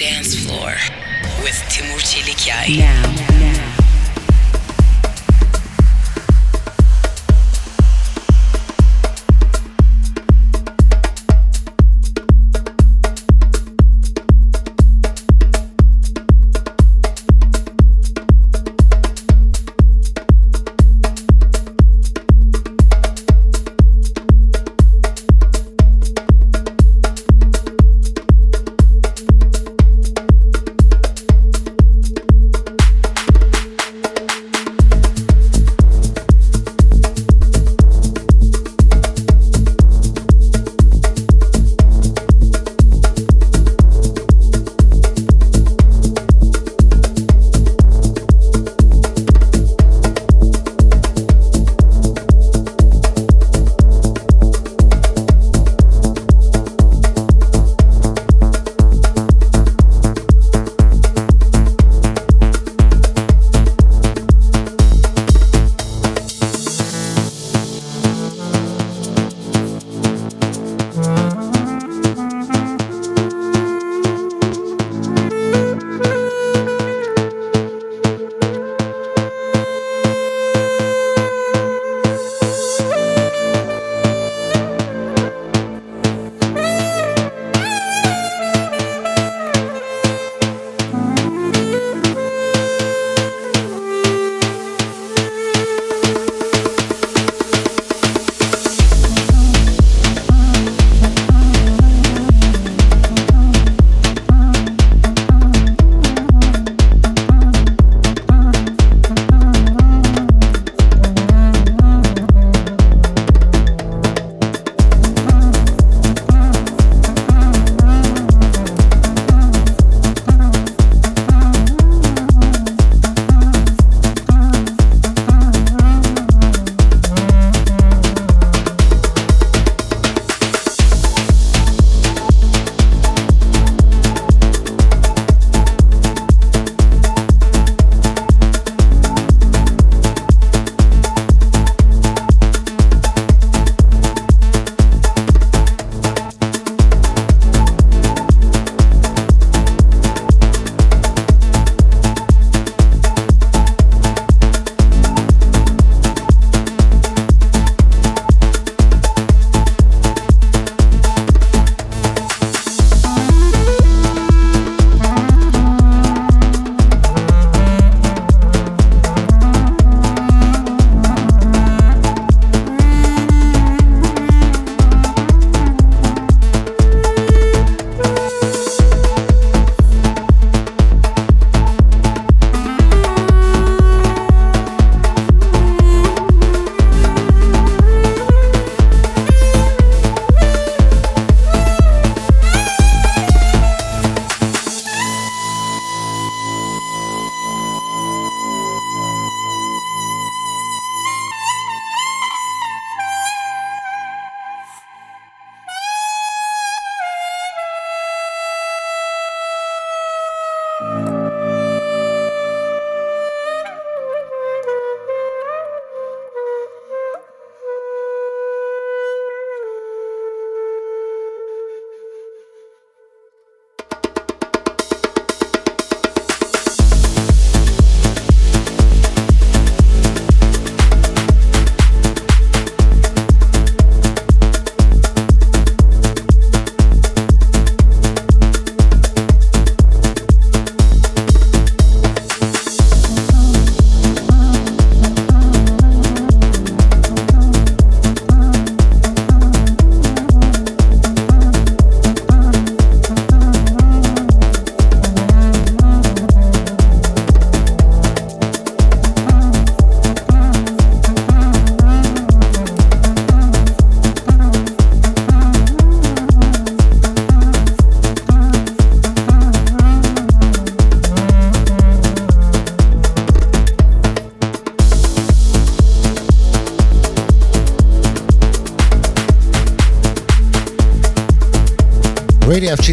dance floor with Timur Çelikyay. Now, now.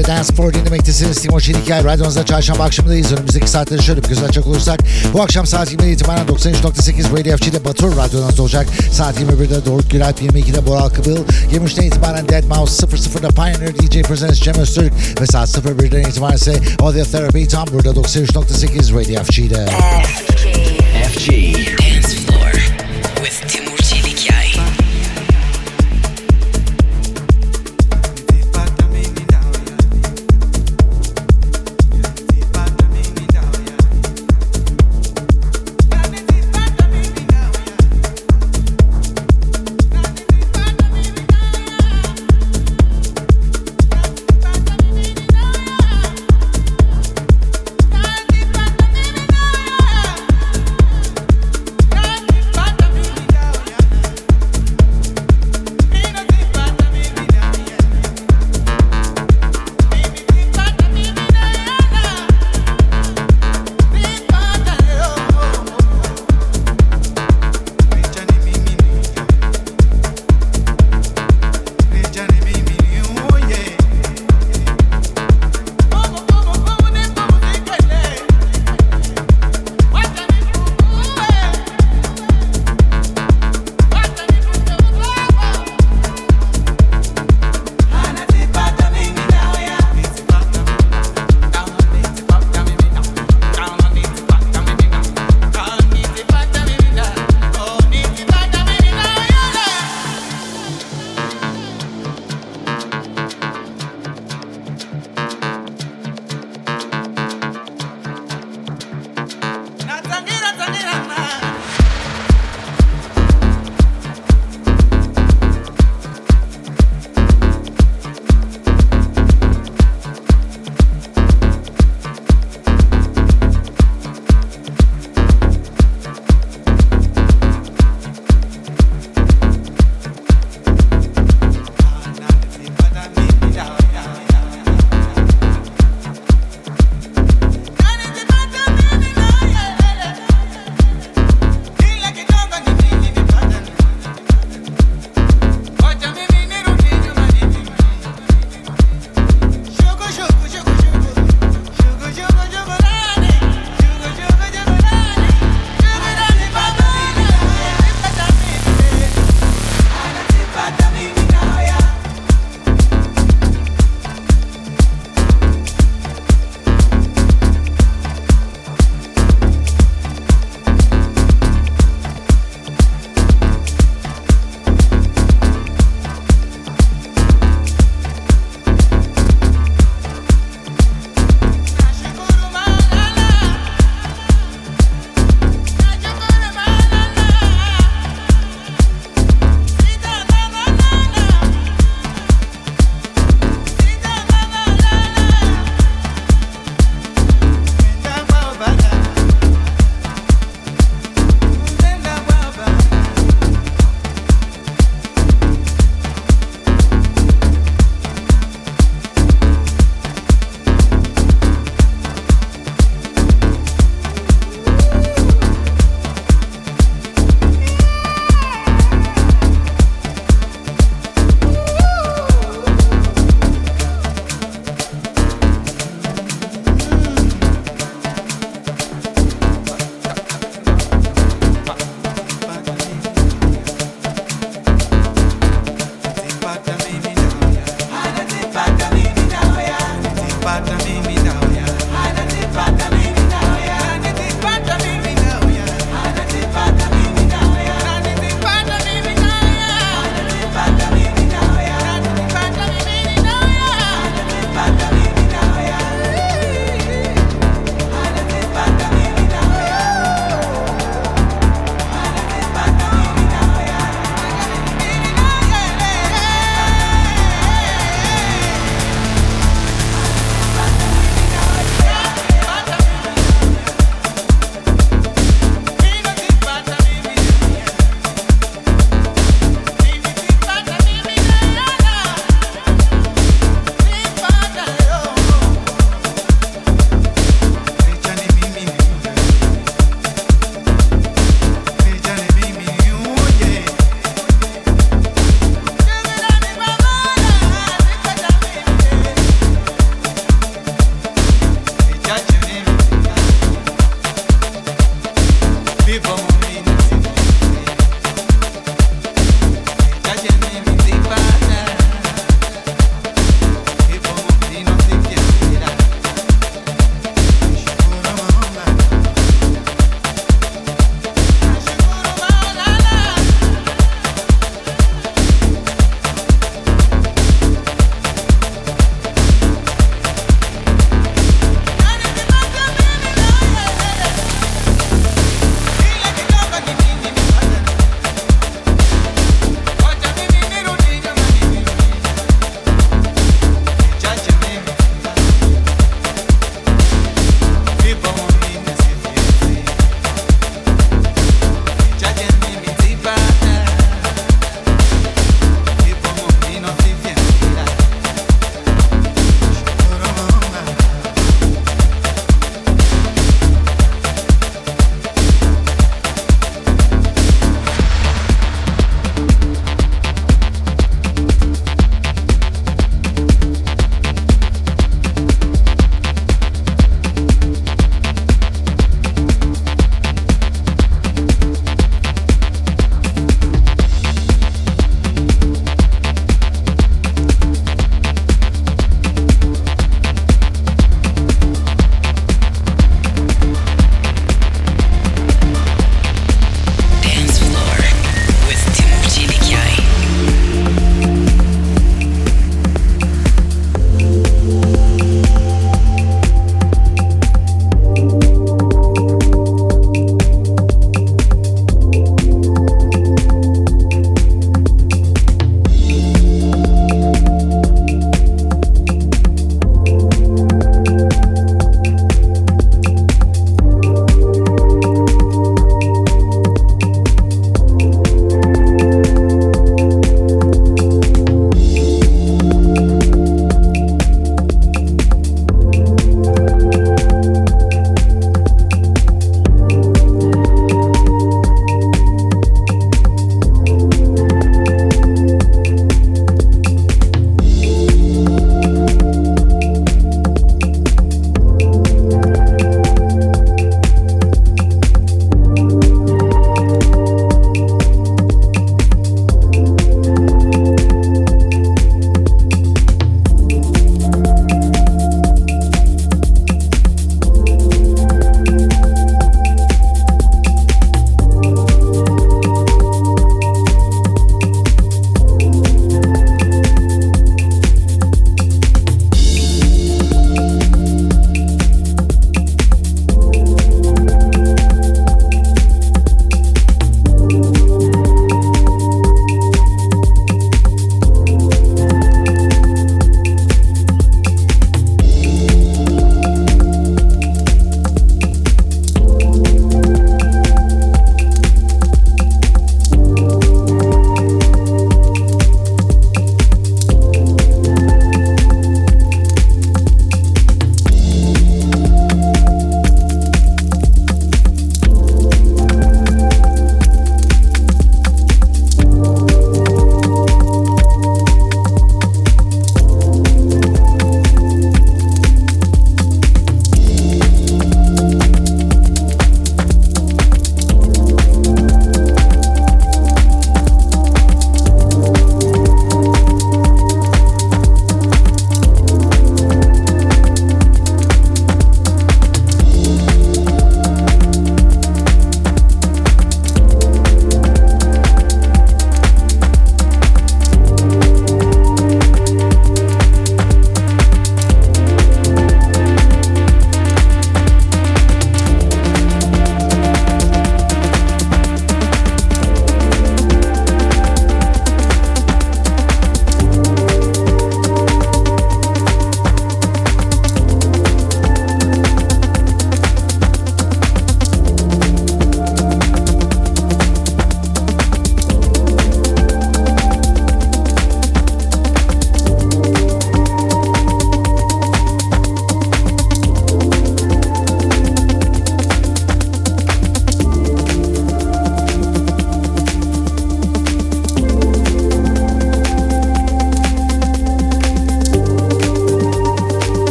FG'de Dance Floor dinlemektesiniz. Timoşin Hikaye radyonuzda çarşamba akşamındayız. Önümüzdeki saatleri şöyle bir göz açacak olursak. Bu akşam saat 20'den itibaren 93.8 Radio FG'de Batur radyonuzda olacak. Saat 21'de Doruk Gülalp, 22'de Boral Kıbil, 23'ten itibaren Dead Mouse, 00'da Pioneer DJ Presents Cem Öztürk ve saat 01'den itibaren ise Audio Therapy tam burada 93.8 Radio FG'de. FG. Dance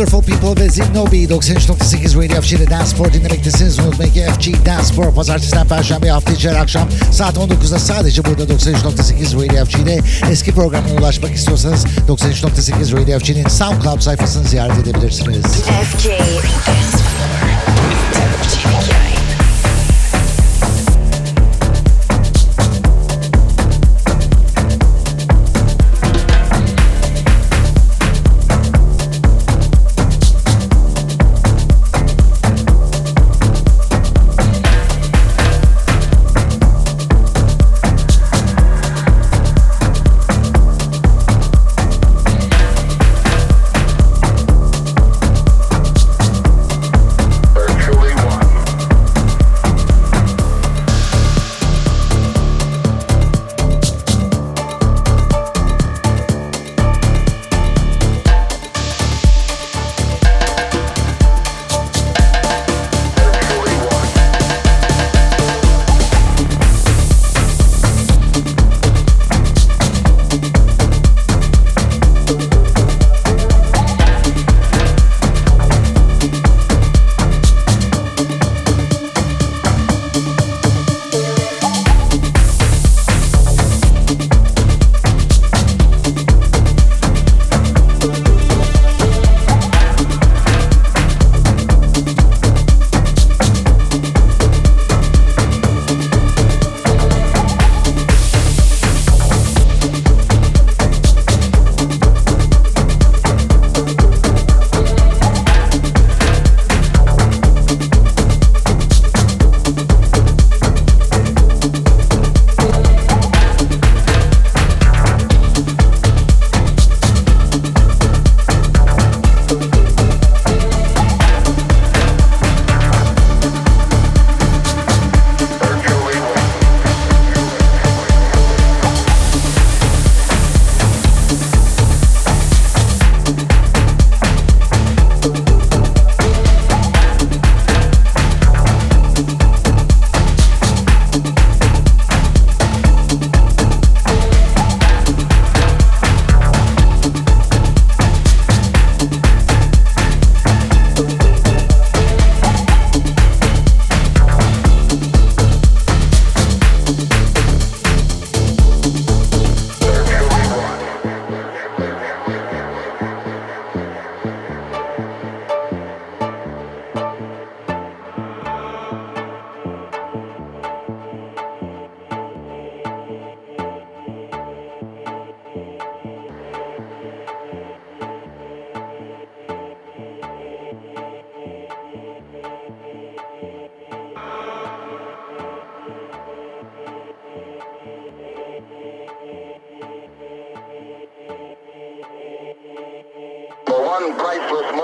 No People ve Zinnobi 93.8 Radio FG'de Dance Sport dinlemektesiniz. Unutmayın ki FG Dance Sport pazartesiden perşembe hafta içi akşam saat 19'da sadece burada 93.8 Radio FG'de eski programına ulaşmak istiyorsanız 93.8 Radio FG'nin SoundCloud sayfasını ziyaret edebilirsiniz. FG Dance Floor with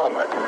Muhammad.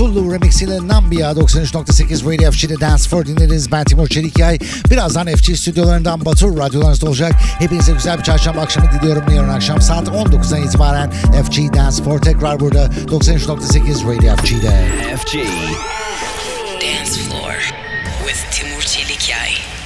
Can Vitullu remixiyle Nambia 93.8 Radio FG'de Dance for dinlediniz. Ben Timur Çelikyay. Birazdan FG stüdyolarından Batur radyolarınızda olacak. Hepinize güzel bir çarşamba akşamı diliyorum. Yarın akşam saat 19'dan itibaren FG Dance for tekrar burada 93.8 Radio FG'de. FG. Dance Floor with Timur Çelikyay.